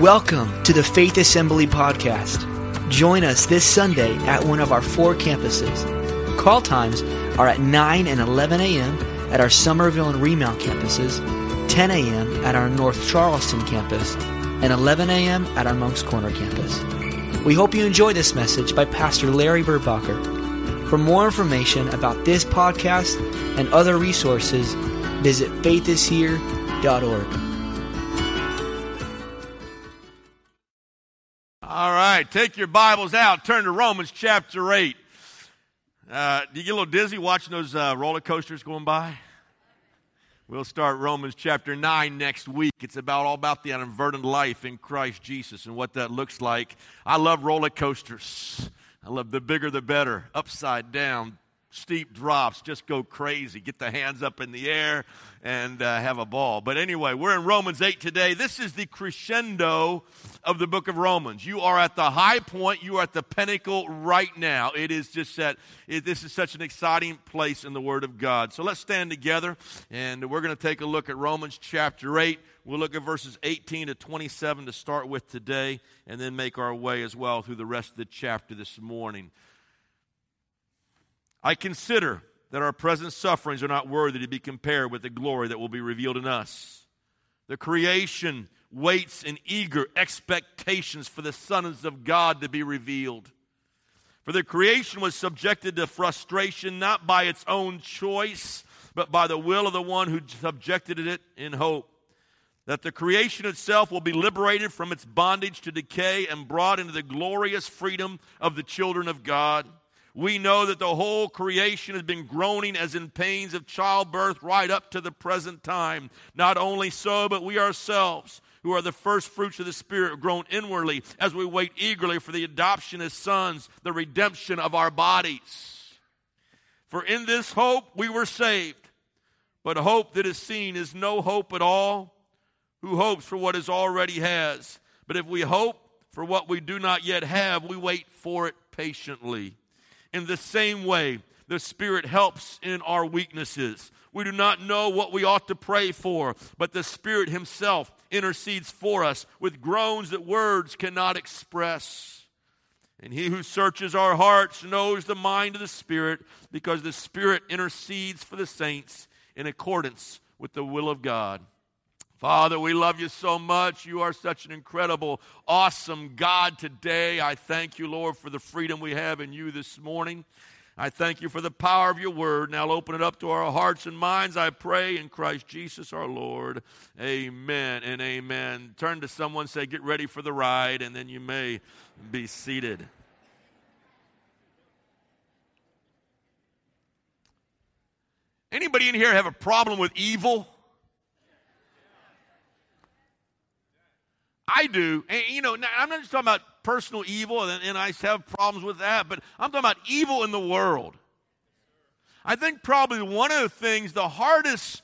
Welcome to the Faith Assembly Podcast. Join us this Sunday at one of our four campuses. Call times are at 9 and 11 a.m. at our Summerville and Remount campuses, 10 a.m. at our North Charleston campus, and 11 a.m. at our Moncks Corner campus. We hope you enjoy this message by Pastor Larry Burbacher. For more information about this podcast and other resources, visit faithishere.org. right, take your Bibles out. Turn to Romans chapter 8. Uh, do you get a little dizzy watching those uh, roller coasters going by? We'll start Romans chapter 9 next week. It's about all about the unburdened life in Christ Jesus and what that looks like. I love roller coasters. I love the bigger the better. Upside down, steep drops, just go crazy. Get the hands up in the air and uh, have a ball. But anyway, we're in Romans 8 today. This is the crescendo of the book of Romans. You are at the high point, you are at the pinnacle right now. It is just that it, this is such an exciting place in the Word of God. So let's stand together and we're going to take a look at Romans chapter 8. We'll look at verses 18 to 27 to start with today and then make our way as well through the rest of the chapter this morning. I consider that our present sufferings are not worthy to be compared with the glory that will be revealed in us. The creation waits in eager expectations for the sons of God to be revealed. For the creation was subjected to frustration not by its own choice, but by the will of the one who subjected it in hope. That the creation itself will be liberated from its bondage to decay and brought into the glorious freedom of the children of God we know that the whole creation has been groaning as in pains of childbirth right up to the present time. Not only so, but we ourselves, who are the first fruits of the Spirit, groan inwardly as we wait eagerly for the adoption as sons, the redemption of our bodies. For in this hope we were saved. But hope that is seen is no hope at all. Who hopes for what is already has? But if we hope for what we do not yet have, we wait for it patiently. In the same way, the Spirit helps in our weaknesses. We do not know what we ought to pray for, but the Spirit Himself intercedes for us with groans that words cannot express. And He who searches our hearts knows the mind of the Spirit, because the Spirit intercedes for the saints in accordance with the will of God. Father, we love you so much. You are such an incredible, awesome God today. I thank you, Lord, for the freedom we have in you this morning. I thank you for the power of your word. Now open it up to our hearts and minds, I pray, in Christ Jesus our Lord. Amen and amen. Turn to someone, say, Get ready for the ride, and then you may be seated. Anybody in here have a problem with evil? I do. And, you know, I'm not just talking about personal evil, and, and I have problems with that, but I'm talking about evil in the world. I think probably one of the things, the hardest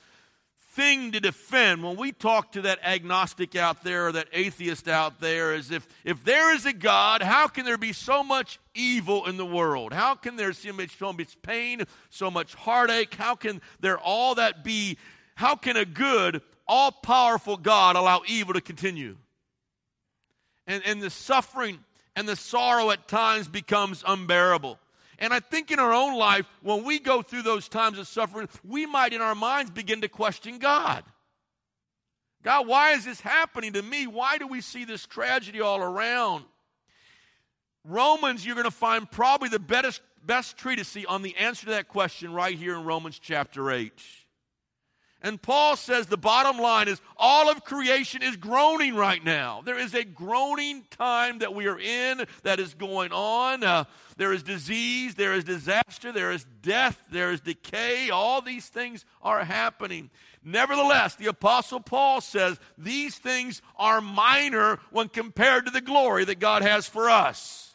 thing to defend when we talk to that agnostic out there or that atheist out there is if, if there is a God, how can there be so much evil in the world? How can there be so much pain, so much heartache? How can there all that be? How can a good, all powerful God allow evil to continue? And, and the suffering and the sorrow at times becomes unbearable. And I think in our own life, when we go through those times of suffering, we might in our minds begin to question God. God, why is this happening to me? Why do we see this tragedy all around? Romans, you're going to find probably the best, best treatise on the answer to that question right here in Romans chapter 8. And Paul says the bottom line is all of creation is groaning right now. There is a groaning time that we are in that is going on. Uh, there is disease, there is disaster, there is death, there is decay. All these things are happening. Nevertheless, the Apostle Paul says these things are minor when compared to the glory that God has for us.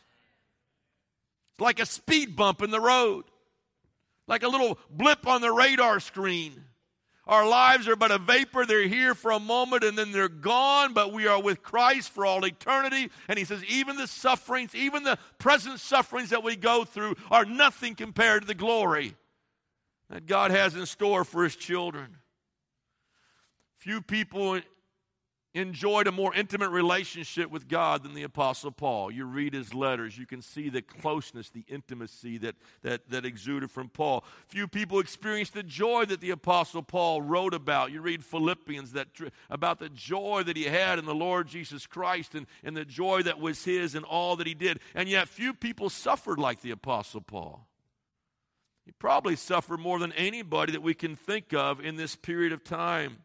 It's like a speed bump in the road, like a little blip on the radar screen. Our lives are but a vapor. They're here for a moment and then they're gone, but we are with Christ for all eternity. And he says, even the sufferings, even the present sufferings that we go through are nothing compared to the glory that God has in store for his children. Few people enjoyed a more intimate relationship with God than the Apostle Paul. You read his letters, you can see the closeness, the intimacy that, that, that exuded from Paul. Few people experienced the joy that the Apostle Paul wrote about. You read Philippians that, about the joy that he had in the Lord Jesus Christ and, and the joy that was his in all that he did. And yet, few people suffered like the Apostle Paul. He probably suffered more than anybody that we can think of in this period of time.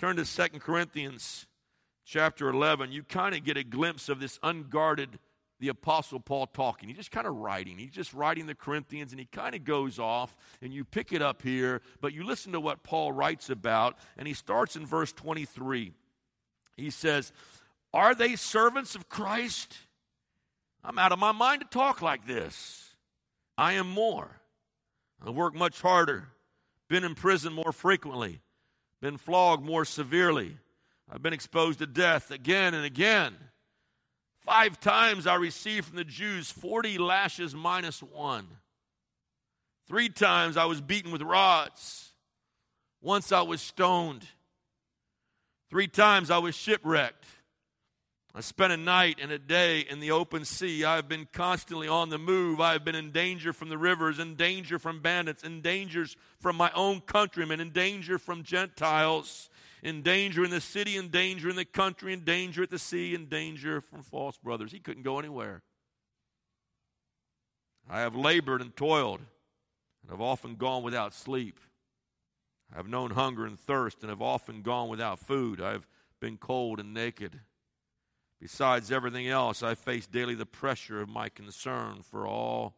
Turn to Second Corinthians chapter 11. You kind of get a glimpse of this unguarded, the Apostle Paul talking. He's just kind of writing. He's just writing the Corinthians and he kind of goes off and you pick it up here, but you listen to what Paul writes about and he starts in verse 23. He says, Are they servants of Christ? I'm out of my mind to talk like this. I am more. I work much harder, been in prison more frequently been flogged more severely. I've been exposed to death again and again. Five times I received from the Jews 40 lashes minus one. Three times I was beaten with rods. Once I was stoned. Three times I was shipwrecked. I spent a night and a day in the open sea. I have been constantly on the move. I have been in danger from the rivers, in danger from bandits, in dangers from my own countrymen, in danger from Gentiles, in danger in the city, in danger in the country, in danger at the sea, in danger from false brothers. He couldn't go anywhere. I have labored and toiled, and have often gone without sleep. I have known hunger and thirst, and have often gone without food. I have been cold and naked. Besides everything else, I face daily the pressure of my concern for all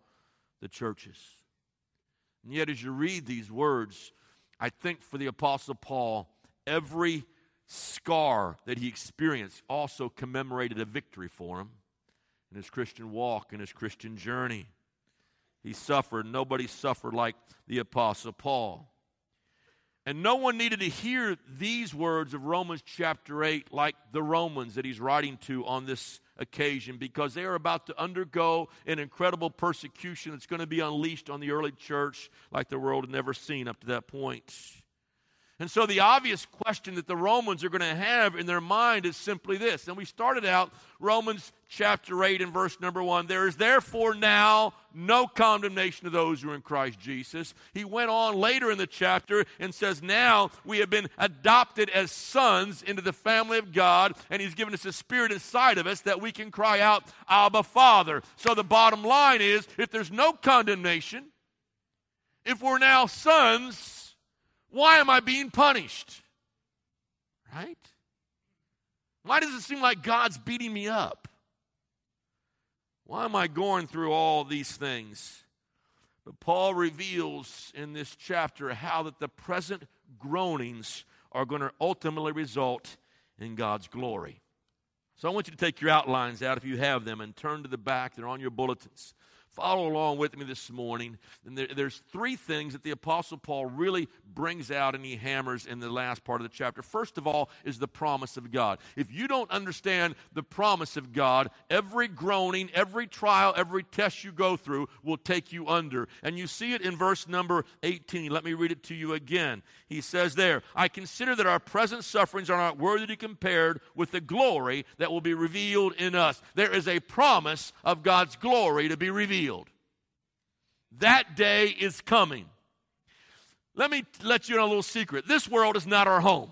the churches. And yet, as you read these words, I think for the Apostle Paul, every scar that he experienced also commemorated a victory for him in his Christian walk, in his Christian journey. He suffered. Nobody suffered like the Apostle Paul. And no one needed to hear these words of Romans chapter 8 like the Romans that he's writing to on this occasion because they are about to undergo an incredible persecution that's going to be unleashed on the early church like the world had never seen up to that point. And so the obvious question that the Romans are going to have in their mind is simply this. And we started out Romans chapter 8 and verse number 1. There is therefore now no condemnation to those who are in Christ Jesus. He went on later in the chapter and says, Now we have been adopted as sons into the family of God, and He's given us a spirit inside of us that we can cry out, Abba, Father. So the bottom line is if there's no condemnation, if we're now sons, why am I being punished? Right? Why does it seem like God's beating me up? Why am I going through all these things? But Paul reveals in this chapter how that the present groanings are going to ultimately result in God's glory. So I want you to take your outlines out if you have them and turn to the back. They're on your bulletins follow along with me this morning. And there, there's three things that the Apostle Paul really brings out and he hammers in the last part of the chapter. First of all, is the promise of God. If you don't understand the promise of God, every groaning, every trial, every test you go through will take you under. And you see it in verse number 18. Let me read it to you again. He says there, I consider that our present sufferings are not worthy to be compared with the glory that will be revealed in us. There is a promise of God's glory to be revealed That day is coming. Let me let you in a little secret. This world is not our home.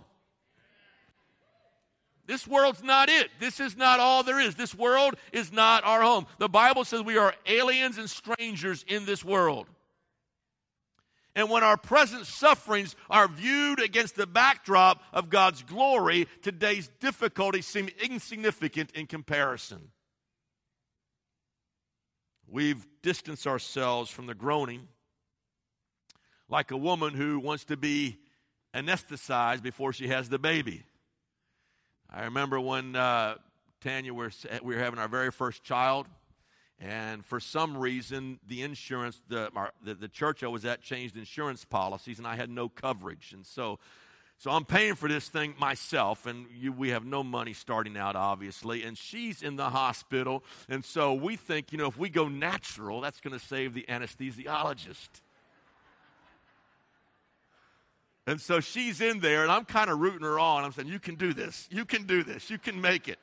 This world's not it. This is not all there is. This world is not our home. The Bible says we are aliens and strangers in this world. And when our present sufferings are viewed against the backdrop of God's glory, today's difficulties seem insignificant in comparison. We've distanced ourselves from the groaning like a woman who wants to be anesthetized before she has the baby. I remember when uh, Tanya were, we were having our very first child, and for some reason, the insurance, the, our, the, the church I was at changed insurance policies, and I had no coverage. And so so I'm paying for this thing myself, and you, we have no money starting out, obviously. And she's in the hospital, and so we think, you know, if we go natural, that's going to save the anesthesiologist. And so she's in there, and I'm kind of rooting her on. I'm saying, You can do this. You can do this. You can make it.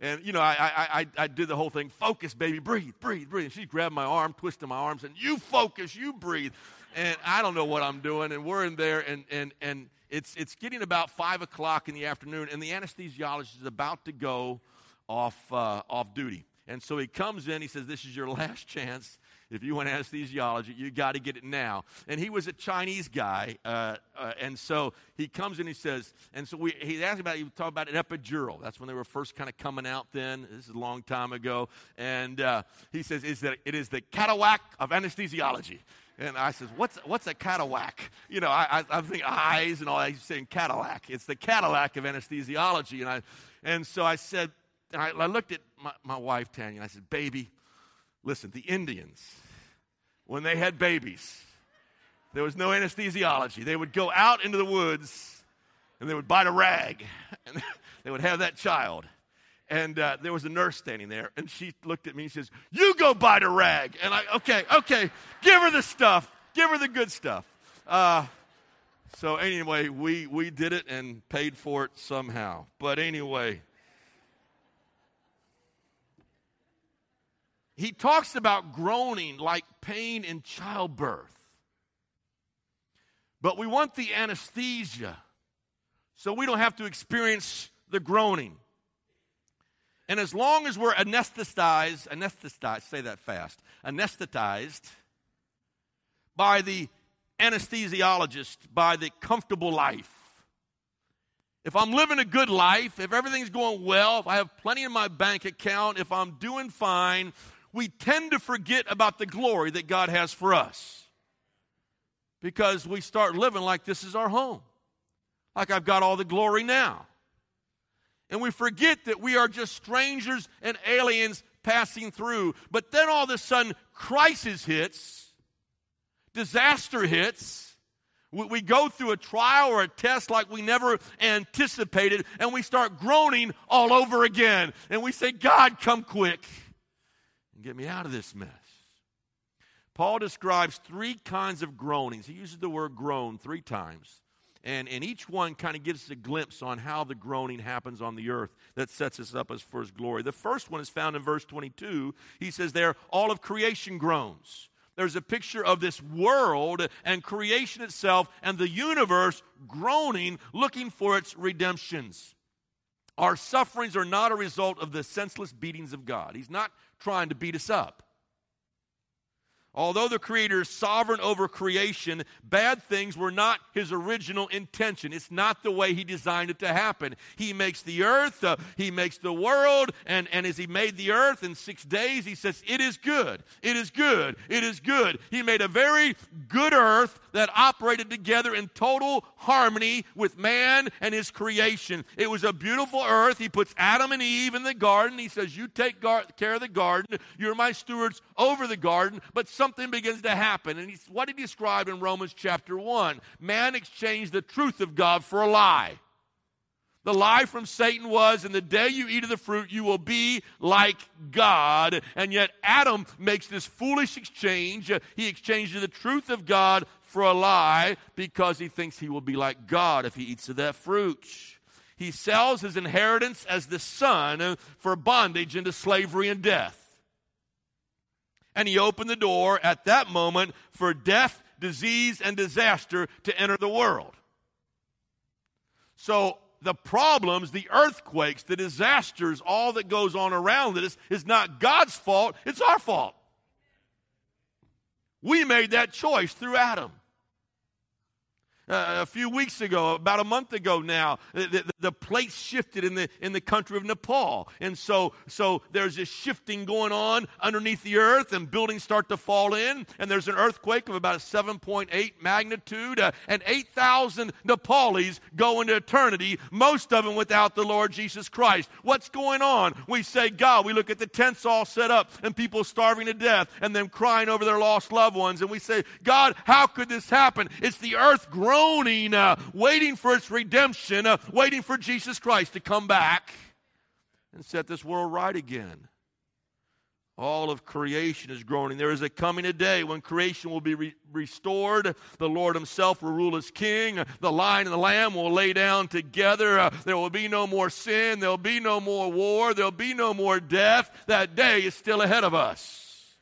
And, you know, I, I, I, I did the whole thing focus, baby, breathe, breathe, breathe. And she grabbed my arm, twisted my arms, and you focus, you breathe. And I don't know what I'm doing. And we're in there, and, and, and it's, it's getting about 5 o'clock in the afternoon, and the anesthesiologist is about to go off, uh, off duty. And so he comes in, he says, This is your last chance. If you want anesthesiology, you got to get it now. And he was a Chinese guy. Uh, uh, and so he comes in, he says, and so we, he asked about, he talked about an epidural. That's when they were first kind of coming out then. This is a long time ago. And uh, he says, is that it is the cataract of anesthesiology. And I says, what's, what's a Cadillac? You know, I, I, I think eyes and all that. He's saying Cadillac. It's the Cadillac of anesthesiology. And, I, and so I said, I, I looked at my, my wife, Tanya, and I said, baby, listen, the Indians, when they had babies, there was no anesthesiology. They would go out into the woods and they would bite a rag and they would have that child. And uh, there was a nurse standing there, and she looked at me and she says, You go buy a rag. And I, okay, okay, give her the stuff, give her the good stuff. Uh, so, anyway, we, we did it and paid for it somehow. But anyway, he talks about groaning like pain in childbirth. But we want the anesthesia so we don't have to experience the groaning. And as long as we're anesthetized, anesthetized, say that fast, anesthetized by the anesthesiologist, by the comfortable life, if I'm living a good life, if everything's going well, if I have plenty in my bank account, if I'm doing fine, we tend to forget about the glory that God has for us. Because we start living like this is our home, like I've got all the glory now. And we forget that we are just strangers and aliens passing through. But then all of a sudden, crisis hits, disaster hits. We, go through a trial or a test like we never anticipated, and we start groaning all over again. And we say, God, come quick and get me out of this mess. Paul describes three kinds of groanings. He uses the word groan three times. And, and each one kind of gives us a glimpse on how the groaning happens on the earth that sets us up as for his glory. The first one is found in verse 22. He says there, all of creation groans. There's a picture of this world and creation itself and the universe groaning, looking for its redemptions. Our sufferings are not a result of the senseless beatings of God. He's not trying to beat us up. Although the Creator is sovereign over creation, bad things were not His original intention. It's not the way He designed it to happen. He makes the earth, uh, He makes the world, and, and as He made the earth in six days, He says, It is good, it is good, it is good. He made a very good earth that operated together in total harmony with man and His creation. It was a beautiful earth. He puts Adam and Eve in the garden. He says, You take gar- care of the garden, you're my stewards over the garden, but some something begins to happen. And what he described in Romans chapter 1 man exchanged the truth of God for a lie. The lie from Satan was, in the day you eat of the fruit, you will be like God. And yet Adam makes this foolish exchange. He exchanges the truth of God for a lie because he thinks he will be like God if he eats of that fruit. He sells his inheritance as the son for bondage into slavery and death and he opened the door at that moment for death, disease, and disaster to enter the world. So the problems, the earthquakes, the disasters, all that goes on around us is not God's fault, it's our fault. We made that choice through Adam. Uh, a few weeks ago, about a month ago now, the, the, the shifted in the, in the country of Nepal. And so, so there's this shifting going on underneath the earth, and buildings start to fall in. And there's an earthquake of about a 7.8 magnitude, uh, and 8,000 Nepalis go into eternity, most of them without the Lord Jesus Christ. What's going on? We say, God, we look at the tents all set up, and people starving to death, and them crying over their lost loved ones. And we say, God, how could this happen? It's the earth growing groaning, uh, waiting for its redemption, uh, waiting for Jesus Christ to come back and set this world right again. All of creation is groaning. There is a coming a day when creation will be re- restored. The Lord Himself will rule as King. The lion and the lamb will lay down together. Uh, there will be no more sin. There'll be no more war. There'll be no more death. That day is still ahead of us.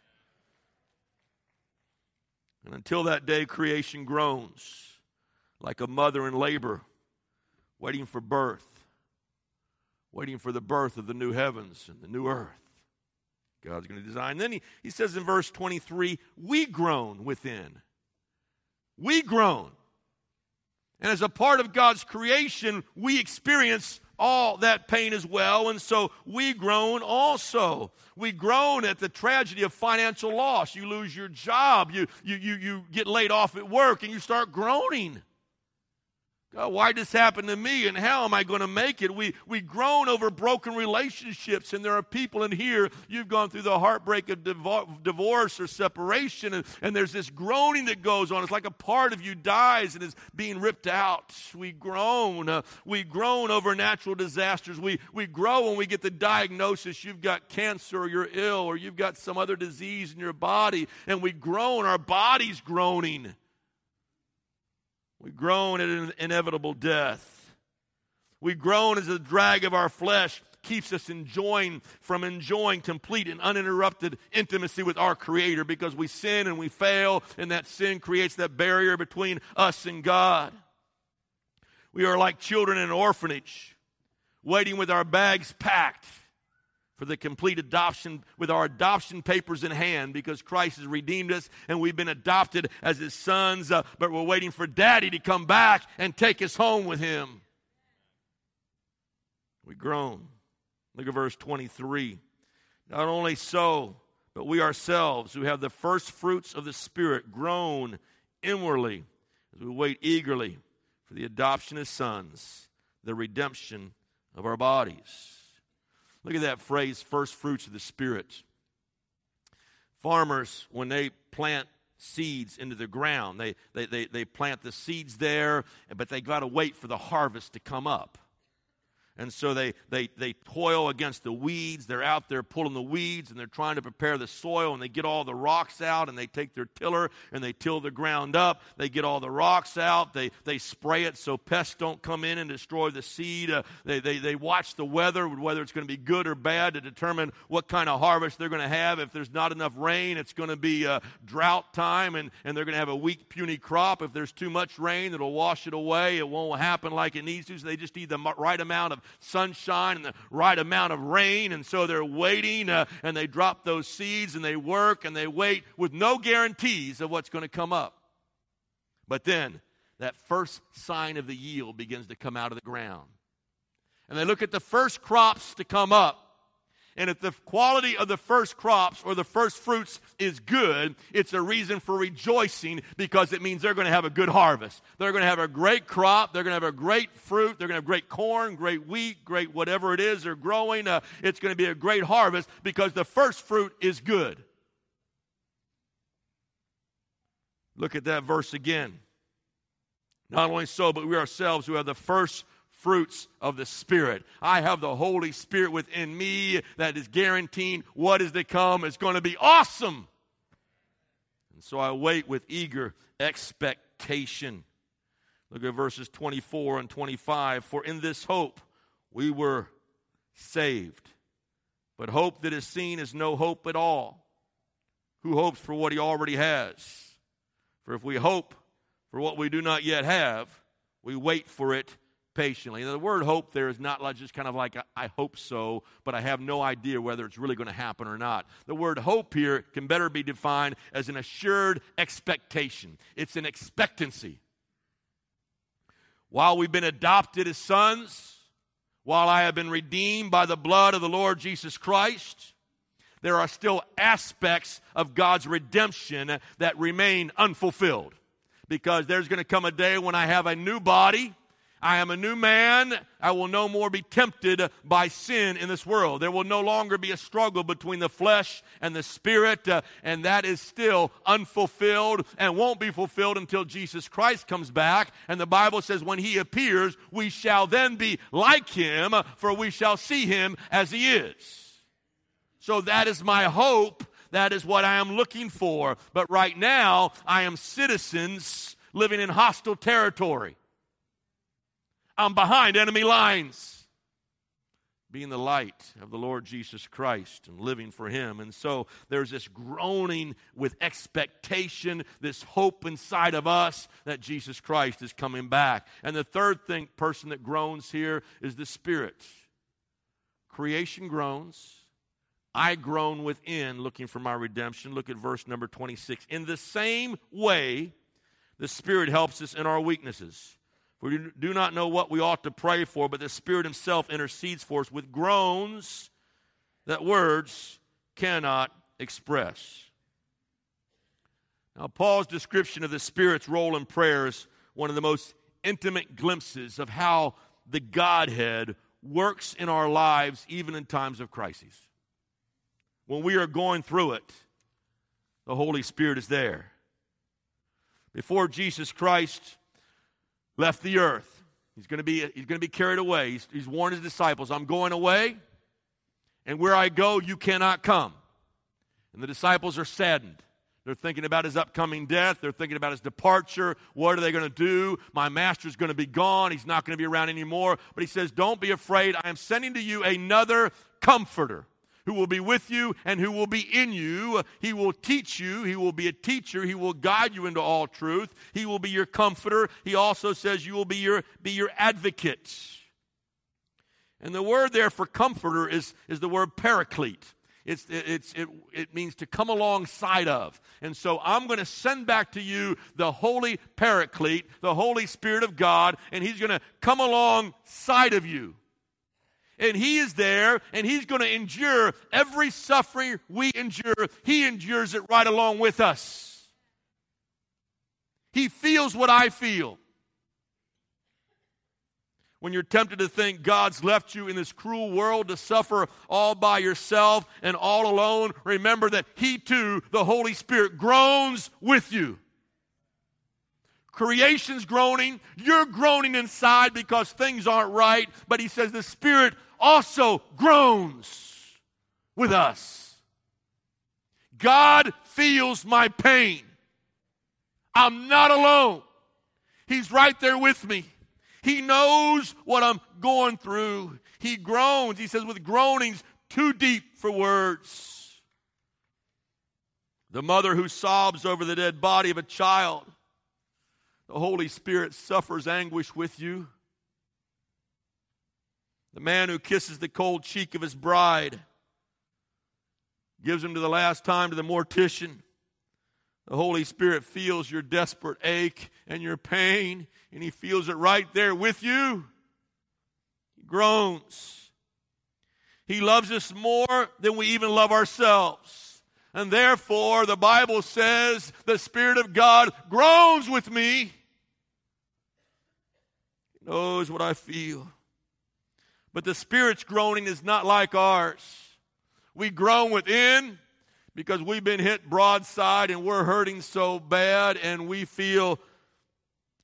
And until that day, creation groans like a mother in labor, waiting for birth, waiting for the birth of the new heavens and the new earth. God's going to design. Then he, he says in verse 23, we groan within. We groan. And as a part of God's creation, we experience all that pain as well. And so we groan also. We groan at the tragedy of financial loss. You lose your job, you, you, you, you get laid off at work, and you start groaning. God, why did this happen to me and how am I going to make it? We, we groan over broken relationships, and there are people in here, you've gone through the heartbreak of divorce or separation, and, and there's this groaning that goes on. It's like a part of you dies and is being ripped out. We groan. Uh, we groan over natural disasters. We, we grow when we get the diagnosis you've got cancer or you're ill or you've got some other disease in your body, and we groan. Our body's groaning. We groan at an inevitable death. We groan as the drag of our flesh keeps us enjoying from enjoying complete and uninterrupted intimacy with our creator because we sin and we fail and that sin creates that barrier between us and God. We are like children in an orphanage waiting with our bags packed for the complete adoption with our adoption papers in hand because Christ has redeemed us and we've been adopted as his sons, uh, but we're waiting for daddy to come back and take us home with him. We groan. Look at verse 23. Not only so, but we ourselves who have the first fruits of the Spirit groan inwardly as we wait eagerly for the adoption as sons, the redemption of our bodies. Look at that phrase, first fruits of the Spirit. Farmers, when they plant seeds into the ground, they, they, they, they plant the seeds there, but they got to wait for the harvest to come up. And so they, they, they toil against the weeds. They're out there pulling the weeds and they're trying to prepare the soil and they get all the rocks out and they take their tiller and they till the ground up. They get all the rocks out. They, they spray it so pests don't come in and destroy the seed. Uh, they, they, they watch the weather, whether it's going to be good or bad, to determine what kind of harvest they're going to have. If there's not enough rain, it's going to be a drought time and, and they're going to have a weak, puny crop. If there's too much rain, it'll wash it away. It won't happen like it needs to. So they just need the right amount of sunshine and the right amount of rain. And so they're waiting uh, and they drop those seeds and they work and they wait with no guarantees of what's going to come up. But then that first sign of the yield begins to come out of the ground. And they look at the first crops to come up. And if the quality of the first crops or the first fruits is good, it's a reason for rejoicing because it means they're going to have a good harvest. They're going to have a great crop. They're going to have a great fruit. They're going to have great corn, great wheat, great whatever it is they're growing. Uh, it's going to be a great harvest because the first fruit is good. Look at that verse again. Not only so, but we ourselves who have the first fruits of the Spirit. I have the Holy Spirit within me that is guaranteeing what is to come is going to be awesome. And so I wait with eager expectation. Look at verses 24 and 25. For in this hope we were saved. But hope that is seen is no hope at all. Who hopes for what he already has? For if we hope for what we do not yet have, we wait for it patiently. the word hope there is not just kind of like, I hope so, but I have no idea whether it's really going to happen or not. The word hope here can better be defined as an assured expectation, it's an expectancy. While we've been adopted as sons, while I have been redeemed by the blood of the Lord Jesus Christ, there are still aspects of God's redemption that remain unfulfilled. Because there's going to come a day when I have a new body I am a new man. I will no more be tempted by sin in this world. There will no longer be a struggle between the flesh and the spirit, uh, and that is still unfulfilled and won't be fulfilled until Jesus Christ comes back. And the Bible says, when he appears, we shall then be like him, for we shall see him as he is. So that is my hope. That is what I am looking for. But right now, I am citizens living in hostile territory. I'm behind enemy lines being the light of the Lord Jesus Christ and living for Him. And so there's this groaning with expectation, this hope inside of us that Jesus Christ is coming back. And the third thing, person that groans here is the Spirit. Creation groans. I groan within, looking for my redemption. Look at verse number 26. In the same way, the Spirit helps us in our weaknesses. We do not know what we ought to pray for, but the Spirit Himself intercedes for us with groans that words cannot express. Now, Paul's description of the Spirit's role in prayer is one of the most intimate glimpses of how the Godhead works in our lives, even in times of crises. When we are going through it, the Holy Spirit is there. Before Jesus Christ left the earth. He's going to be, he's going to be carried away. He's, he's warned his disciples, I'm going away, and where I go, you cannot come. And the disciples are saddened. They're thinking about his upcoming death. They're thinking about his departure. What are they going to do? My master's going to be gone. He's not going to be around anymore. But he says, Don't be afraid. I am sending to you another comforter who will be with you and who will be in you. He will teach you. He will be a teacher. He will guide you into all truth. He will be your comforter. He also says you will be your, be your advocate. And the word there for comforter is, is the word paraclete. It's, it's, it, it means to come alongside of. And so I'm going to send back to you the Holy Paraclete, the Holy Spirit of God, and He's going to come alongside of you and He is there and He's going to endure every suffering we endure. He endures it right along with us. He feels what I feel. When you're tempted to think God's left you in this cruel world to suffer all by yourself and all alone, remember that He too, the Holy Spirit, groans with you creation's groaning, you're groaning inside because things aren't right, but he says the Spirit also groans with us. God feels my pain. I'm not alone. He's right there with me. He knows what I'm going through. He groans. He says, with groanings too deep for words. The mother who sobs over the dead body of a child. The Holy Spirit suffers anguish with you. The man who kisses the cold cheek of his bride gives him to the last time to the mortician. The Holy Spirit feels your desperate ache and your pain, and He feels it right there with you. He groans. He loves us more than we even love ourselves. And therefore, the Bible says the Spirit of God groans with me. He knows what I feel. But the Spirit's groaning is not like ours. We groan within because we've been hit broadside and we're hurting so bad and we feel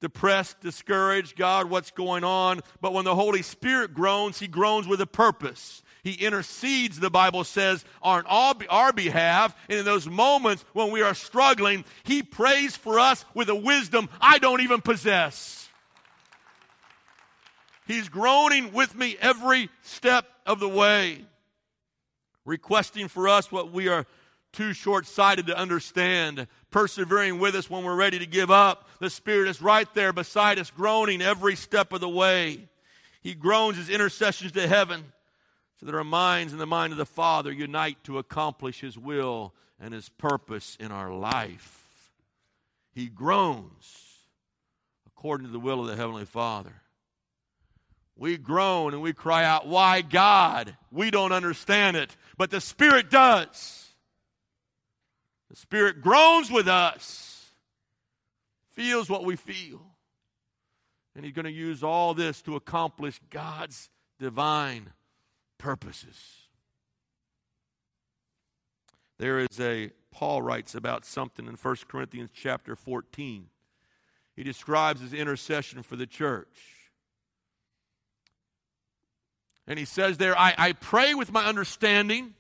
depressed, discouraged. God, what's going on? But when the Holy Spirit groans, He groans with a purpose. He intercedes, the Bible says, on our behalf. And in those moments when we are struggling, He prays for us with a wisdom I don't even possess. He's groaning with me every step of the way, requesting for us what we are too short sighted to understand, persevering with us when we're ready to give up. The Spirit is right there beside us, groaning every step of the way. He groans his intercessions to heaven so that our minds and the mind of the Father unite to accomplish his will and his purpose in our life. He groans according to the will of the Heavenly Father we groan and we cry out, Why God? We don't understand it, but the Spirit does. The Spirit groans with us, feels what we feel. And He's going to use all this to accomplish God's divine purposes. There is a, Paul writes about something in 1 Corinthians chapter 14. He describes his intercession for the church. And he says there, I, I pray with my understanding,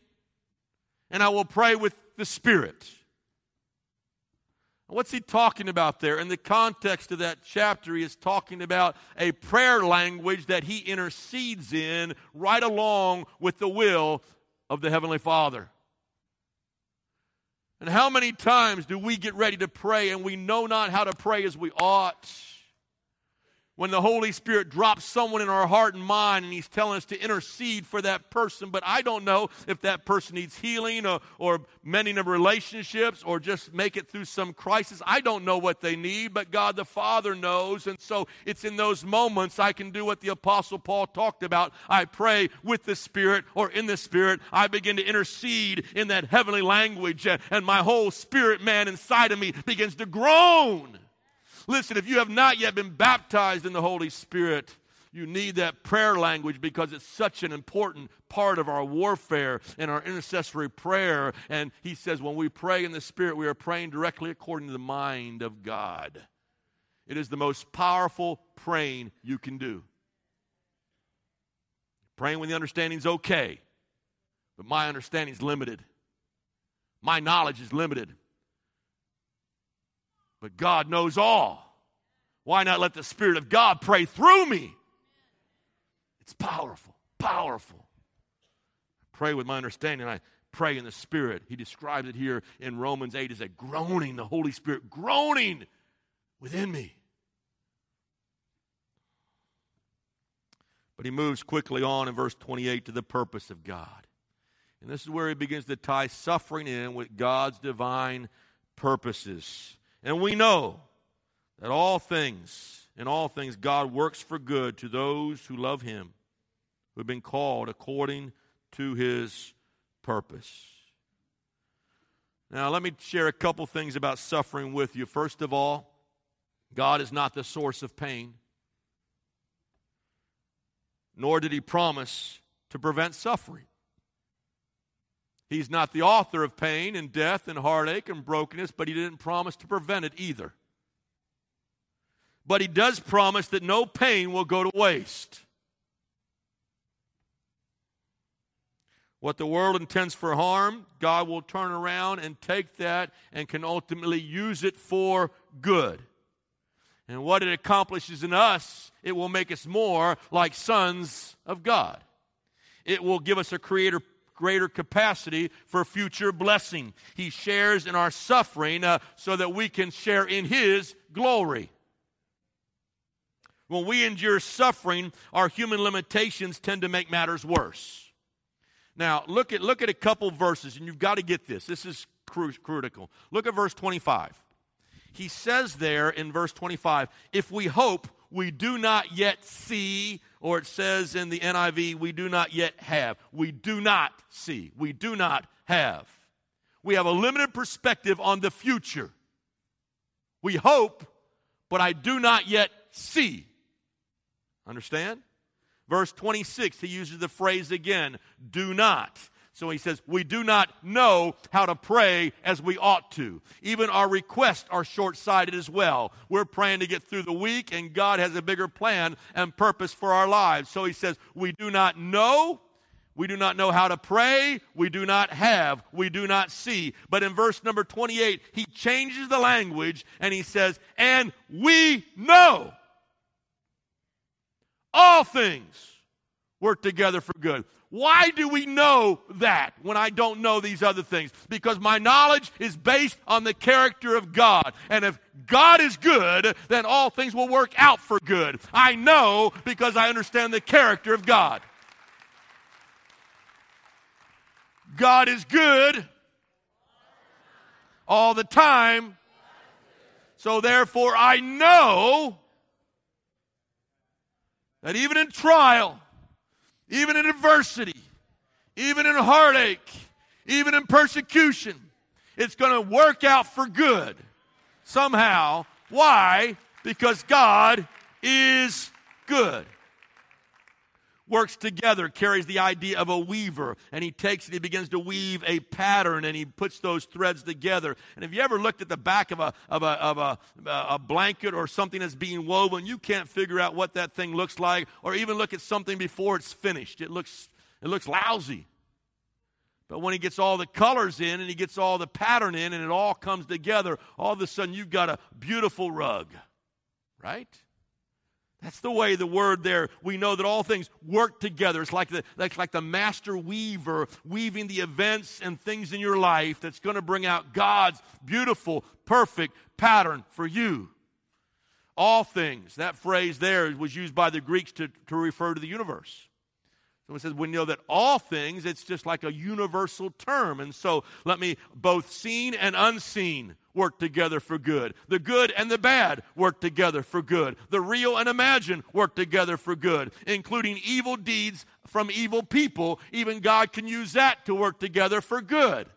and I will pray with the Spirit. What's he talking about there? In the context of that chapter, he is talking about a prayer language that he intercedes in right along with the will of the Heavenly Father. And how many times do we get ready to pray and we know not how to pray as we ought? When the Holy Spirit drops someone in our heart and mind and He's telling us to intercede for that person, but I don't know if that person needs healing or, or mending of relationships or just make it through some crisis. I don't know what they need, but God the Father knows. And so it's in those moments I can do what the Apostle Paul talked about. I pray with the Spirit or in the Spirit. I begin to intercede in that heavenly language, and my whole spirit man inside of me begins to groan Listen, if you have not yet been baptized in the Holy Spirit, you need that prayer language because it's such an important part of our warfare and our intercessory prayer. And he says, when we pray in the Spirit, we are praying directly according to the mind of God. It is the most powerful praying you can do. Praying when the understanding is okay, but my understanding is limited. My knowledge is limited. But God knows all. Why not let the Spirit of God pray through me? It's powerful, powerful. I pray with my understanding. I pray in the Spirit. He describes it here in Romans 8 as a groaning, the Holy Spirit groaning within me. But he moves quickly on in verse 28 to the purpose of God. And this is where he begins to tie suffering in with God's divine purposes. And we know that all things, in all things, God works for good to those who love him, who have been called according to his purpose. Now, let me share a couple things about suffering with you. First of all, God is not the source of pain, nor did he promise to prevent suffering. He's not the author of pain and death and heartache and brokenness, but he didn't promise to prevent it either. But he does promise that no pain will go to waste. What the world intends for harm, God will turn around and take that and can ultimately use it for good. And what it accomplishes in us, it will make us more like sons of God. It will give us a creator greater capacity for future blessing. He shares in our suffering uh, so that we can share in His glory. When we endure suffering, our human limitations tend to make matters worse. Now, look at, look at a couple verses, and you've got to get this. This is cru- critical. Look at verse 25. He says there in verse 25, if we hope, we do not yet see or it says in the NIV, we do not yet have. We do not see. We do not have. We have a limited perspective on the future. We hope, but I do not yet see. Understand? Verse 26, he uses the phrase again do not. So he says, We do not know how to pray as we ought to. Even our requests are short sighted as well. We're praying to get through the week, and God has a bigger plan and purpose for our lives. So he says, We do not know. We do not know how to pray. We do not have. We do not see. But in verse number 28, he changes the language and he says, And we know all things work together for good. Why do we know that when I don't know these other things? Because my knowledge is based on the character of God. And if God is good, then all things will work out for good. I know because I understand the character of God. God is good all the time. So therefore, I know that even in trial, even in adversity, even in heartache, even in persecution, it's going to work out for good somehow. Why? Because God is good. Works together, carries the idea of a weaver, and he takes it, he begins to weave a pattern, and he puts those threads together. And if you ever looked at the back of a, of a, of a, a blanket or something that's being woven, you can't figure out what that thing looks like, or even look at something before it's finished. It looks, it looks lousy. But when he gets all the colors in and he gets all the pattern in and it all comes together, all of a sudden you've got a beautiful rug, right? That's the way the word there, we know that all things work together. It's like the, like, like the master weaver weaving the events and things in your life that's going to bring out God's beautiful, perfect pattern for you. All things, that phrase there was used by the Greeks to, to refer to the universe. Someone says, we know that all things, it's just like a universal term. And so let me, both seen and unseen, work together for good. The good and the bad work together for good. The real and imagined work together for good, including evil deeds from evil people. Even God can use that to work together for good.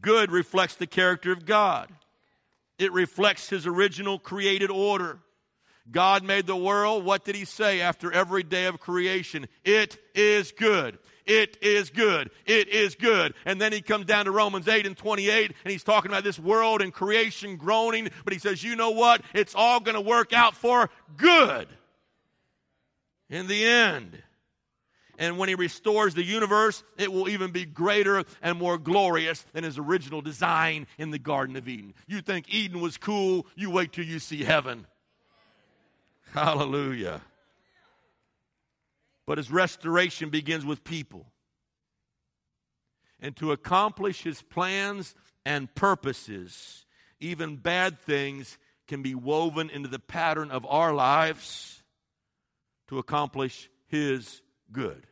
Good reflects the character of God. It reflects his original created order. God made the world. What did he say after every day of creation? It is good. It is good. It is good. And then he comes down to Romans 8 and 28, and he's talking about this world and creation groaning, but he says, you know what? It's all going to work out for good in the end. And when he restores the universe, it will even be greater and more glorious than his original design in the Garden of Eden. You think Eden was cool, you wait till you see heaven. Hallelujah. But his restoration begins with people. And to accomplish his plans and purposes, even bad things can be woven into the pattern of our lives to accomplish his good.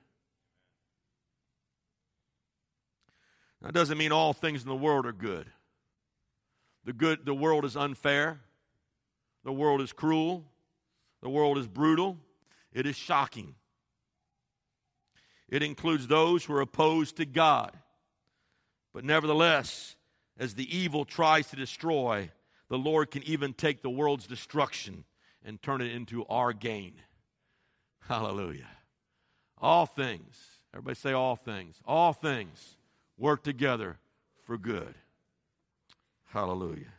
That doesn't mean all things in the world are good. The good the world is unfair. The world is cruel. The world is brutal. It is shocking. It includes those who are opposed to God. But nevertheless, as the evil tries to destroy, the Lord can even take the world's destruction and turn it into our gain. Hallelujah. All things, everybody say all things, all things work together for good. Hallelujah.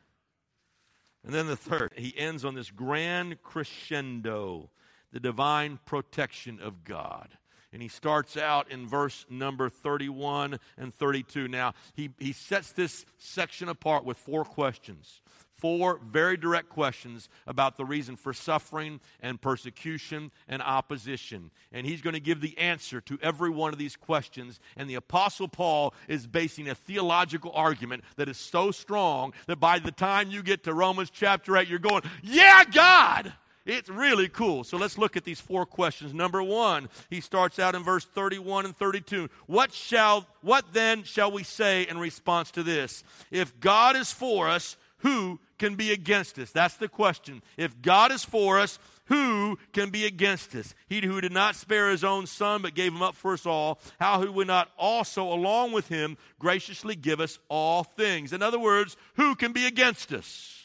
And then the third, he ends on this grand crescendo, the divine protection of God. And he starts out in verse number 31 and 32. Now, he, he sets this section apart with four questions. Four very direct questions about the reason for suffering and persecution and opposition. And he's going to give the answer to every one of these questions. And the Apostle Paul is basing a theological argument that is so strong that by the time you get to Romans chapter 8, you're going, Yeah, God! It's really cool. So let's look at these four questions. Number one, he starts out in verse 31 and 32. What shall, what then shall we say in response to this? If God is for us, who can be against us? That's the question. If God is for us, who can be against us? He who did not spare his own son, but gave him up for us all, how who would not also, along with him, graciously give us all things? In other words, who can be against us?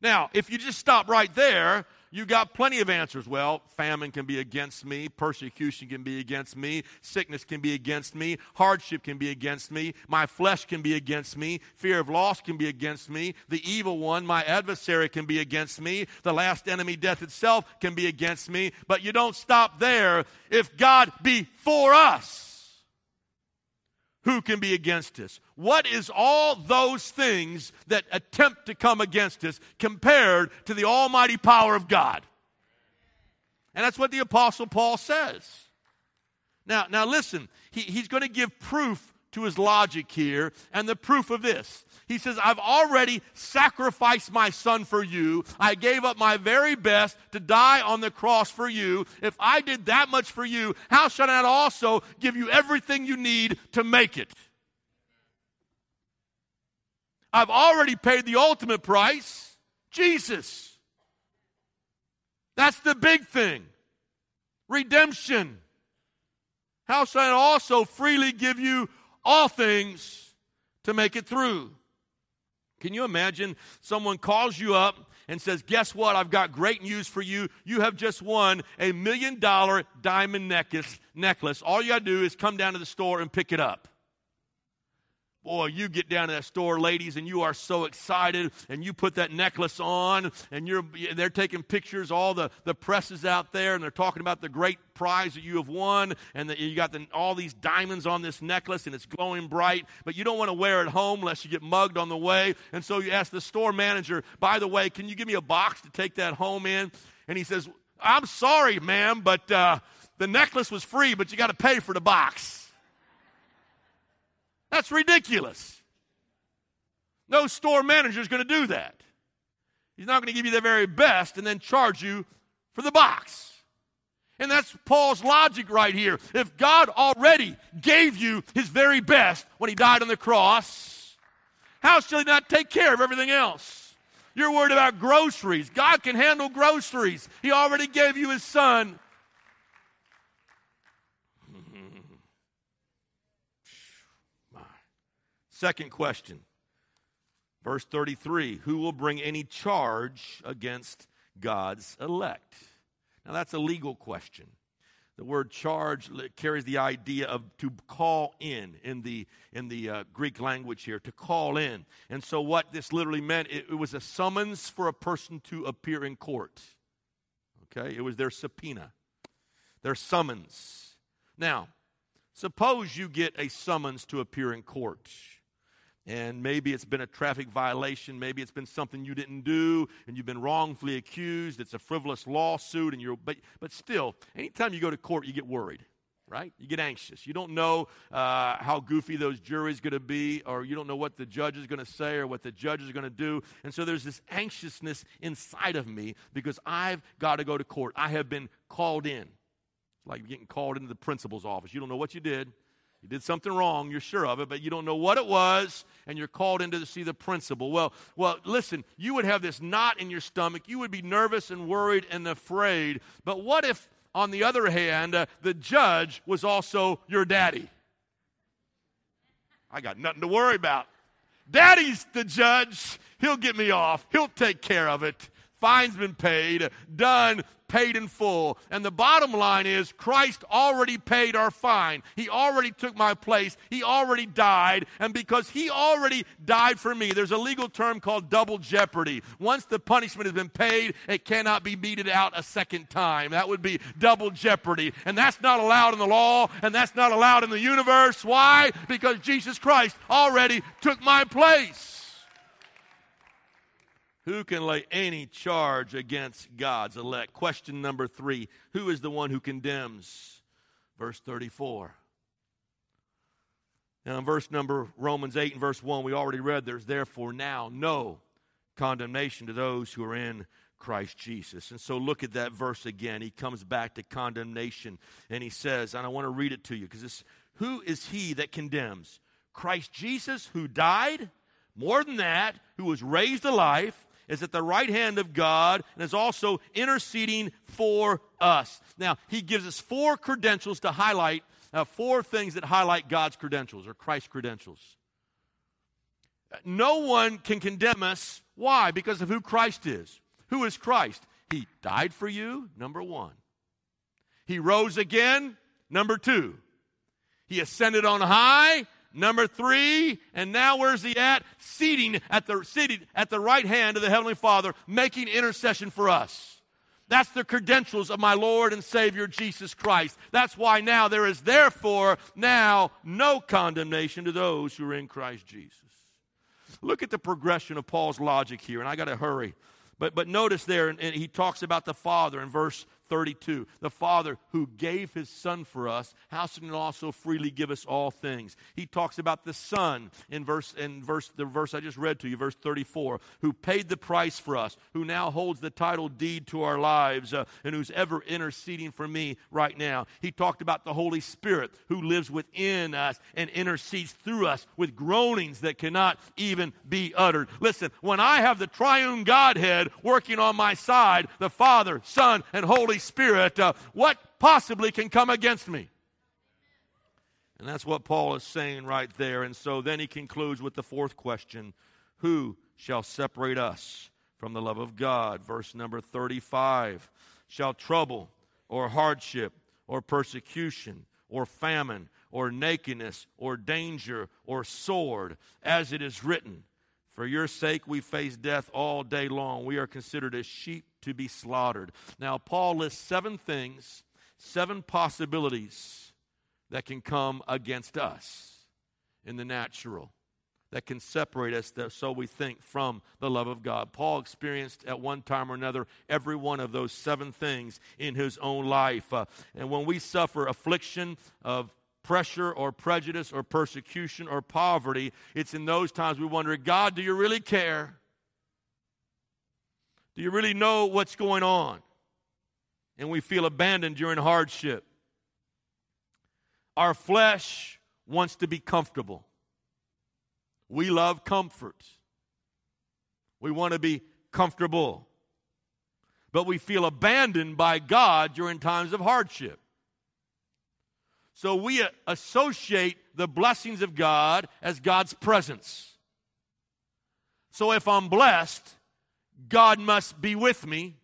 Now, if you just stop right there, you got plenty of answers. Well, famine can be against me, persecution can be against me, sickness can be against me, hardship can be against me, my flesh can be against me, fear of loss can be against me, the evil one, my adversary, can be against me, the last enemy, death itself, can be against me. But you don't stop there. If God be for us, who can be against us? What is all those things that attempt to come against us compared to the almighty power of God? And that's what the Apostle Paul says. Now, now listen, he, he's going to give proof to his logic here, and the proof of this. He says, I've already sacrificed my son for you. I gave up my very best to die on the cross for you. If I did that much for you, how should I also give you everything you need to make it? I've already paid the ultimate price Jesus. That's the big thing redemption. How shall I also freely give you all things to make it through. Can you imagine someone calls you up and says, Guess what? I've got great news for you. You have just won a million dollar diamond necklace. necklace. All you got to do is come down to the store and pick it up. Boy, you get down to that store, ladies, and you are so excited, and you put that necklace on, and you're they're taking pictures, all the, the presses out there, and they're talking about the great prize that you have won, and that you got the, all these diamonds on this necklace, and it's glowing bright, but you don't want to wear it home unless you get mugged on the way. And so you ask the store manager, by the way, can you give me a box to take that home in? And he says, I'm sorry, ma'am, but uh, the necklace was free, but you got to pay for the box. That's ridiculous. No store manager is going to do that. He's not going to give you the very best and then charge you for the box. And that's Paul's logic right here. If God already gave you his very best when he died on the cross, how shall he not take care of everything else? You're worried about groceries. God can handle groceries. He already gave you his son Second question, verse 33 Who will bring any charge against God's elect? Now, that's a legal question. The word charge carries the idea of to call in in the, in the uh, Greek language here, to call in. And so, what this literally meant, it, it was a summons for a person to appear in court. Okay? It was their subpoena, their summons. Now, suppose you get a summons to appear in court and maybe it's been a traffic violation. Maybe it's been something you didn't do and you've been wrongfully accused. It's a frivolous lawsuit and you're but but still anytime you go to court you get worried right? You get anxious. You don't know uh, how goofy those juries going to be or you don't know what the judge is going to say or what the judge is going to do. And so there's this anxiousness inside of me because i've got to go to court. I have been called in like getting called into the principal's office. You don't know what you did you did something wrong, you're sure of it, but you don't know what it was, and you're called in to see the principal. Well, well, listen, you would have this knot in your stomach. You would be nervous and worried and afraid. But what if, on the other hand, uh, the judge was also your daddy? I got nothing to worry about. Daddy's the judge. He'll get me off. He'll take care of it. Fine's been paid, done, paid in full. And the bottom line is Christ already paid our fine. He already took my place. He already died. And because He already died for me, there's a legal term called double jeopardy. Once the punishment has been paid, it cannot be meted out a second time. That would be double jeopardy. And that's not allowed in the law, and that's not allowed in the universe. Why? Because Jesus Christ already took my place. Who can lay any charge against God's elect? Question number three Who is the one who condemns? Verse 34. Now, in verse number Romans 8 and verse 1, we already read there's therefore now no condemnation to those who are in Christ Jesus. And so look at that verse again. He comes back to condemnation and he says, and I want to read it to you because this who is he that condemns? Christ Jesus who died, more than that, who was raised to life is at the right hand of God and is also interceding for us. Now, he gives us four credentials to highlight, uh, four things that highlight God's credentials or Christ's credentials. No one can condemn us. Why? Because of who Christ is. Who is Christ? He died for you, number one. He rose again, number two. He ascended on high, Number three, and now where's he at? Seating at the seated at the right hand of the Heavenly Father, making intercession for us. That's the credentials of my Lord and Savior Jesus Christ. That's why now there is therefore now no condemnation to those who are in Christ Jesus. Look at the progression of Paul's logic here, and I got to hurry. But, but notice there, and, and he talks about the Father in verse 32. The Father who gave his Son for us, how should he also freely give us all things? He talks about the Son in verse in verse the verse I just read to you, verse 34, who paid the price for us, who now holds the title deed to our lives, uh, and who's ever interceding for me right now. He talked about the Holy Spirit who lives within us and intercedes through us with groanings that cannot even be uttered. Listen, when I have the triune Godhead working on my side, the Father, Son, and Holy Holy Spirit, uh, what possibly can come against me? And that's what Paul is saying right there. And so then he concludes with the fourth question Who shall separate us from the love of God? Verse number 35 Shall trouble or hardship or persecution or famine or nakedness or danger or sword, as it is written. For your sake we face death all day long. We are considered as sheep to be slaughtered. Now, Paul lists seven things, seven possibilities that can come against us in the natural that can separate us, so we think, from the love of God. Paul experienced at one time or another every one of those seven things in his own life. Uh, and when we suffer affliction of pressure or prejudice or persecution or poverty, it's in those times we wonder, God, do you really care? Do you really know what's going on? And we feel abandoned during hardship. Our flesh wants to be comfortable. We love comfort. We want to be comfortable. But we feel abandoned by God during times of hardship. So we associate the blessings of God as God's presence. So if I'm blessed, God must be with me.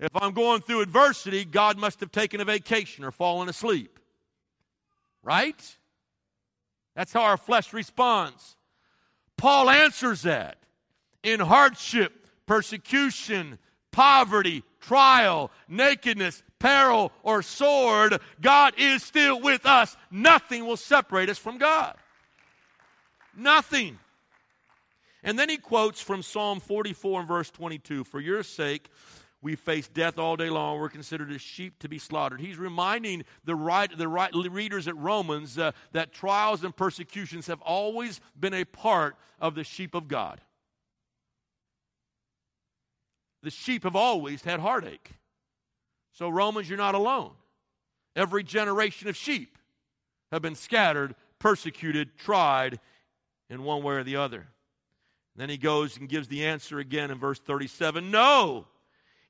If I'm going through adversity, God must have taken a vacation or fallen asleep. Right? That's how our flesh responds. Paul answers that in hardship, persecution, poverty, trial, nakedness, peril, or sword, God is still with us. Nothing will separate us from God. Nothing. And then he quotes from Psalm 44 and verse 22 For your sake, we face death all day long. We're considered as sheep to be slaughtered. He's reminding the, right, the right readers at Romans uh, that trials and persecutions have always been a part of the sheep of God. The sheep have always had heartache. So, Romans, you're not alone. Every generation of sheep have been scattered, persecuted, tried in one way or the other. Then he goes and gives the answer again in verse 37 No!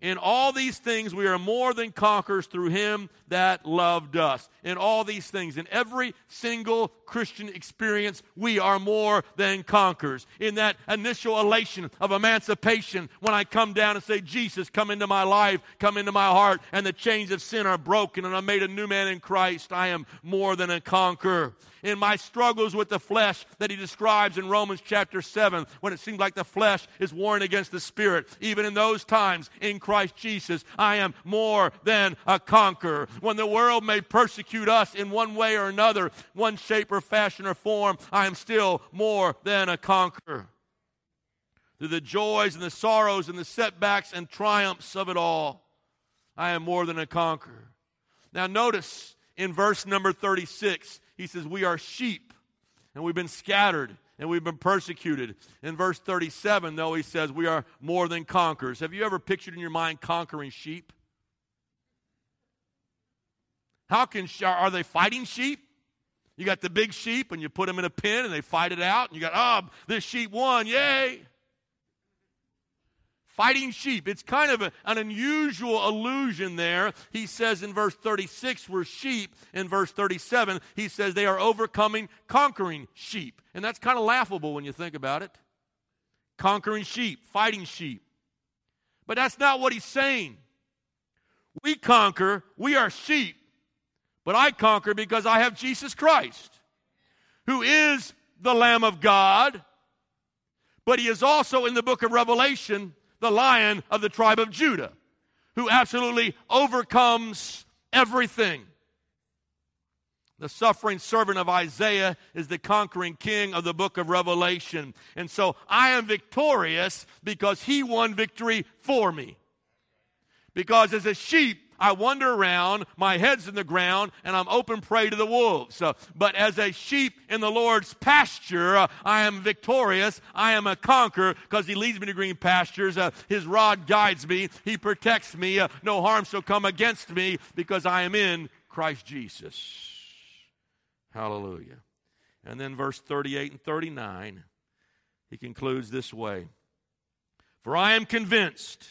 In all these things, we are more than conquerors through him that loved us. In all these things, in every single Christian experience, we are more than conquerors. In that initial elation of emancipation, when I come down and say, Jesus, come into my life, come into my heart, and the chains of sin are broken, and I'm made a new man in Christ, I am more than a conqueror in my struggles with the flesh that he describes in Romans chapter 7 when it seems like the flesh is warring against the spirit. Even in those times, in Christ Jesus, I am more than a conqueror. When the world may persecute us in one way or another, one shape or fashion or form, I am still more than a conqueror. Through the joys and the sorrows and the setbacks and triumphs of it all, I am more than a conqueror. Now, notice in verse number 36, he says, We are sheep, and we've been scattered, and we've been persecuted. In verse 37, though, he says, We are more than conquerors. Have you ever pictured in your mind conquering sheep? How can, are they fighting sheep? You got the big sheep, and you put them in a pen, and they fight it out, and you got, oh, this sheep won, yay fighting sheep. It's kind of a, an unusual allusion there. He says in verse 36, we're sheep. In verse 37, he says they are overcoming, conquering sheep. And that's kind of laughable when you think about it. Conquering sheep, fighting sheep. But that's not what he's saying. We conquer, we are sheep, but I conquer because I have Jesus Christ, who is the Lamb of God, but he is also in the book of Revelation the lion of the tribe of Judah, who absolutely overcomes everything. The suffering servant of Isaiah is the conquering king of the book of Revelation. And so I am victorious because he won victory for me. Because as a sheep, I wander around, my head's in the ground, and I'm open prey to the wolves. Uh, but as a sheep in the Lord's pasture, uh, I am victorious. I am a conqueror because He leads me to green pastures. Uh, his rod guides me. He protects me. Uh, no harm shall come against me because I am in Christ Jesus. Hallelujah. And then verse 38 and 39, he concludes this way For I am convinced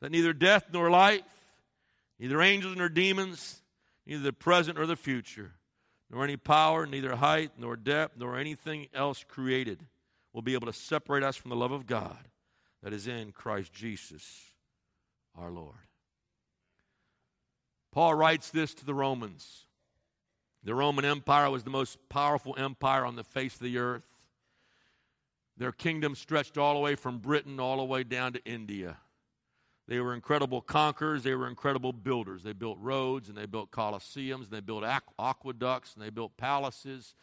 that neither death nor life, neither angels nor demons, neither the present nor the future, nor any power, neither height nor depth, nor anything else created will be able to separate us from the love of God that is in Christ Jesus our Lord. Paul writes this to the Romans. The Roman Empire was the most powerful empire on the face of the earth. Their kingdom stretched all the way from Britain all the way down to India. They were incredible conquerors. They were incredible builders. They built roads and they built colosseums and they built aqueducts and they built palaces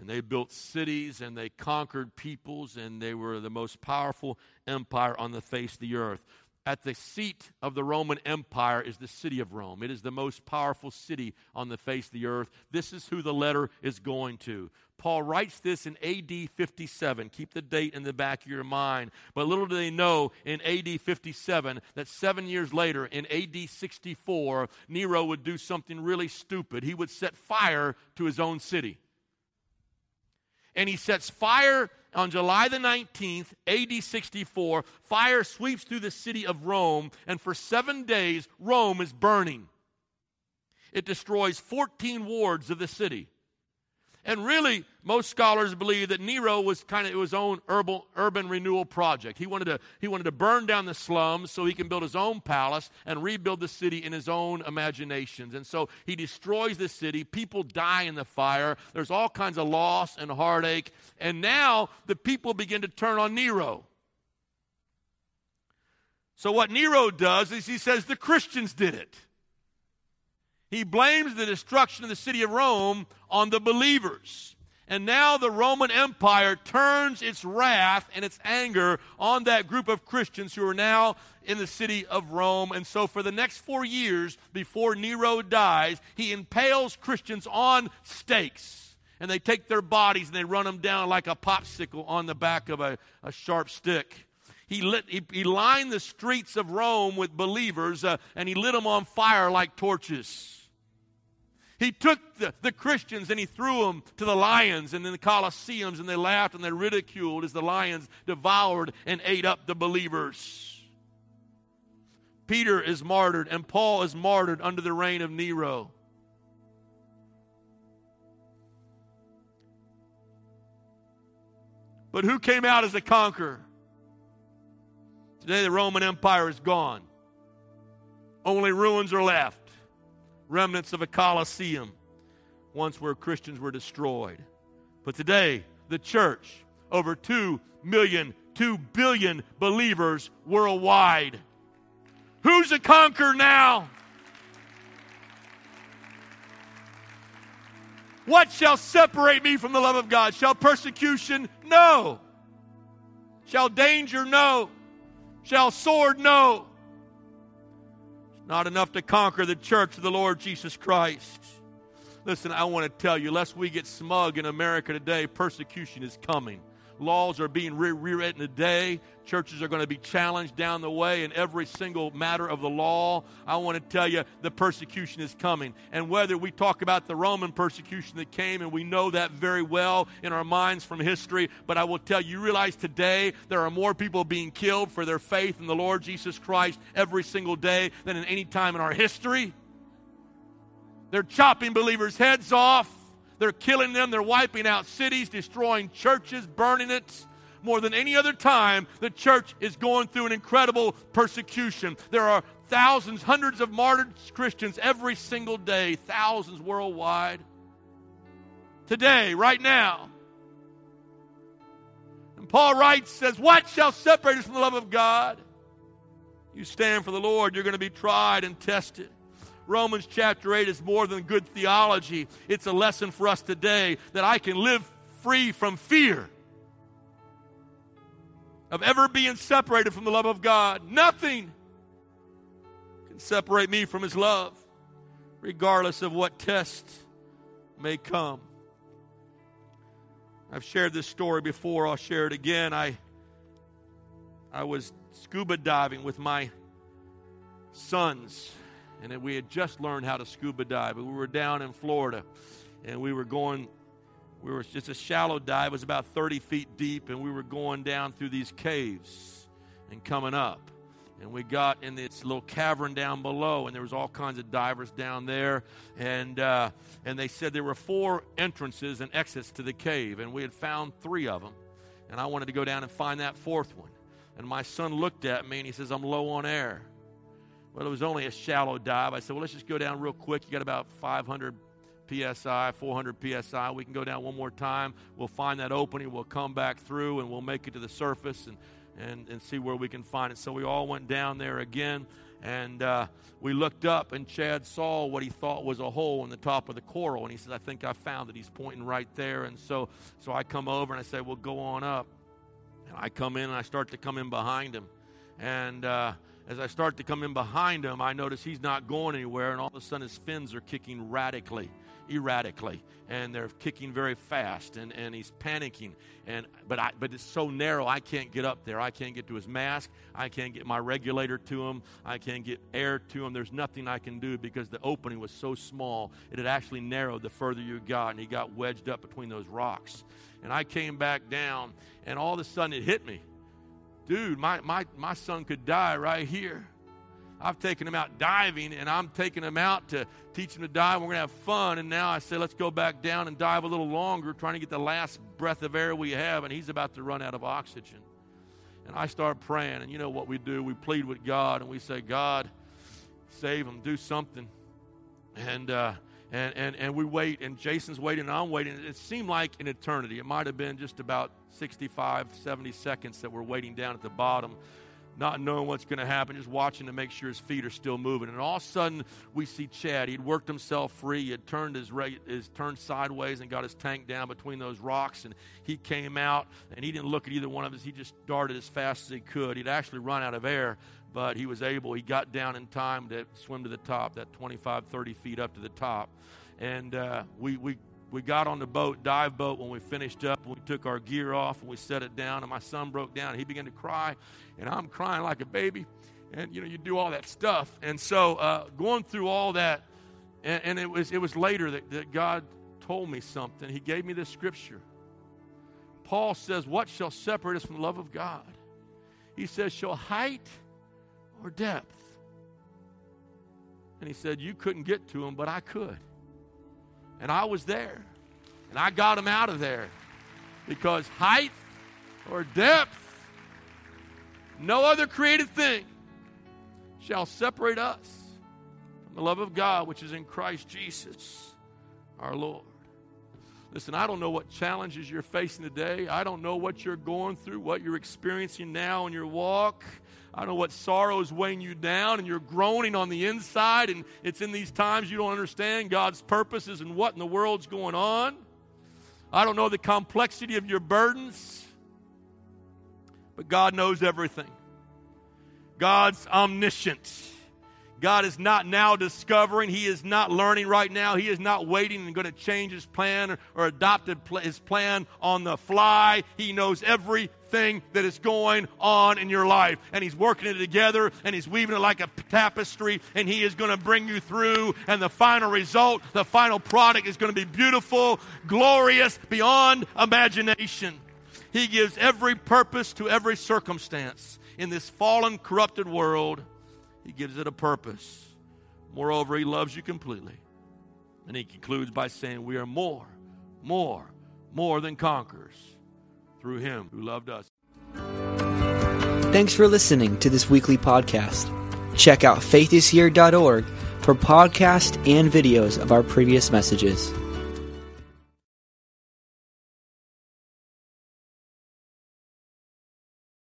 and they built cities and they conquered peoples and they were the most powerful empire on the face of the earth. At the seat of the Roman Empire is the city of Rome. It is the most powerful city on the face of the earth. This is who the letter is going to. Paul writes this in AD 57. Keep the date in the back of your mind. But little do they know in AD 57 that seven years later, in AD 64, Nero would do something really stupid. He would set fire to his own city. And he sets fire on July the 19th, AD 64, fire sweeps through the city of Rome, and for seven days, Rome is burning. It destroys 14 wards of the city. And really, most scholars believe that Nero was kind of his own urban, urban renewal project. He wanted, to, he wanted to burn down the slums so he can build his own palace and rebuild the city in his own imaginations. And so he destroys the city. People die in the fire. There's all kinds of loss and heartache. And now the people begin to turn on Nero. So what Nero does is he says the Christians did it. He blames the destruction of the city of Rome on the believers. And now the Roman Empire turns its wrath and its anger on that group of Christians who are now in the city of Rome. And so, for the next four years before Nero dies, he impales Christians on stakes. And they take their bodies and they run them down like a popsicle on the back of a, a sharp stick. He, lit, he, he, lined the streets of Rome with believers uh, and he lit them on fire like torches. He took the, the Christians and he threw them to the lions and in the Colosseums, and they laughed and they ridiculed as the lions devoured and ate up the believers. Peter is martyred, and Paul is martyred under the reign of Nero. But who came out as a conqueror? Today, the Roman Empire is gone. Only ruins are left remnants of a Colosseum, once where Christians were destroyed. But today, the church, over 2 million, 2 billion believers worldwide. Who's a conqueror now? What shall separate me from the love of God? Shall persecution? No. Shall danger? No. Shall sword? No not enough to conquer the church of the Lord Jesus Christ. Listen, I want to tell you, lest we get smug in America today, persecution is coming. Laws are being re- rewritten today. Churches are going to be challenged down the way in every single matter of the law. I want to tell you the persecution is coming. And whether we talk about the Roman persecution that came, and we know that very well in our minds from history, but I will tell you, you realize today there are more people being killed for their faith in the Lord Jesus Christ every single day than in any time in our history. They're chopping believers' heads off. They're killing them. They're wiping out cities, destroying churches, burning it. More than any other time, the church is going through an incredible persecution. There are thousands, hundreds of martyred Christians every single day, thousands worldwide. Today, right now. And Paul writes, says, What shall separate us from the love of God? You stand for the Lord, you're going to be tried and tested. Romans chapter 8 is more than good theology. It's a lesson for us today that I can live free from fear of ever being separated from the love of God. Nothing can separate me from His love, regardless of what test may come. I've shared this story before, I'll share it again. I, I was scuba diving with my sons and we had just learned how to scuba dive. We were down in Florida, and we were going. We were just a shallow dive. It was about 30 feet deep, and we were going down through these caves and coming up. And we got in this little cavern down below, and there was all kinds of divers down there. And uh, and they said there were four entrances and exits to the cave, and we had found three of them. And I wanted to go down and find that fourth one. And my son looked at me and he says, "I'm low on air." Well, it was only a shallow dive. I said, well, let's just go down real quick. You got about 500 psi, 400 psi. We can go down one more time. We'll find that opening. We'll come back through and we'll make it to the surface and, and, and see where we can find it. So we all went down there again. And uh, we looked up, and Chad saw what he thought was a hole in the top of the coral. And he says, I think I found it. He's pointing right there. And so, so I come over and I say, Well, go on up. And I come in and I start to come in behind him. And uh, as I start to come in behind him, I notice he's not going anywhere. And all of a sudden, his fins are kicking radically erratically and they're kicking very fast and, and he's panicking and but I but it's so narrow I can't get up there. I can't get to his mask. I can't get my regulator to him. I can't get air to him. There's nothing I can do because the opening was so small. It had actually narrowed the further you got and he got wedged up between those rocks. And I came back down and all of a sudden it hit me. Dude, my, my, my son could die right here. I've taken him out diving, and I'm taking him out to teach him to dive. We're going to have fun. And now I say, let's go back down and dive a little longer, trying to get the last breath of air we have. And he's about to run out of oxygen. And I start praying. And you know what we do? We plead with God, and we say, God, save him, do something. And, uh, and, and, and we wait, and Jason's waiting, and I'm waiting. It seemed like an eternity. It might have been just about 65, 70 seconds that we're waiting down at the bottom not knowing what's going to happen, just watching to make sure his feet are still moving. And all of a sudden, we see Chad. He'd worked himself free. He had turned his, his turned sideways and got his tank down between those rocks. And he came out, and he didn't look at either one of us. He just darted as fast as he could. He'd actually run out of air, but he was able. He got down in time to swim to the top, that 25, 30 feet up to the top. And uh, we, we we got on the boat, dive boat, when we finished up. We took our gear off and we set it down, and my son broke down. He began to cry, and I'm crying like a baby. And you know, you do all that stuff. And so, uh, going through all that, and, and, it was it was later that, that God told me something. He gave me this scripture. Paul says, "What shall separate us from the love of God?" He says, "Shall height or depth?" And he said, "You couldn't get to him, but I could." And I was there. And I got him out of there. Because height or depth, no other created thing shall separate us from the love of God which is in Christ Jesus our Lord. Listen, I don't know what challenges you're facing today. I don't know what you're going through, what you're experiencing now in your walk. I don't know what sorrow is weighing you down and you're groaning on the inside, and it's in these times you don't understand God's purposes and what in the world's going on. I don't know the complexity of your burdens, but God knows everything. God's omniscient. God is not now discovering. He is not learning right now. He is not waiting and going to change his plan or, or adopt his plan on the fly. He knows everything that is going on in your life. And He's working it together and He's weaving it like a tapestry. And He is going to bring you through. And the final result, the final product is going to be beautiful, glorious, beyond imagination. He gives every purpose to every circumstance in this fallen, corrupted world. He gives it a purpose. Moreover, He loves you completely. And He concludes by saying, We are more, more, more than conquerors through Him who loved us. Thanks for listening to this weekly podcast. Check out faithishere.org for podcasts and videos of our previous messages.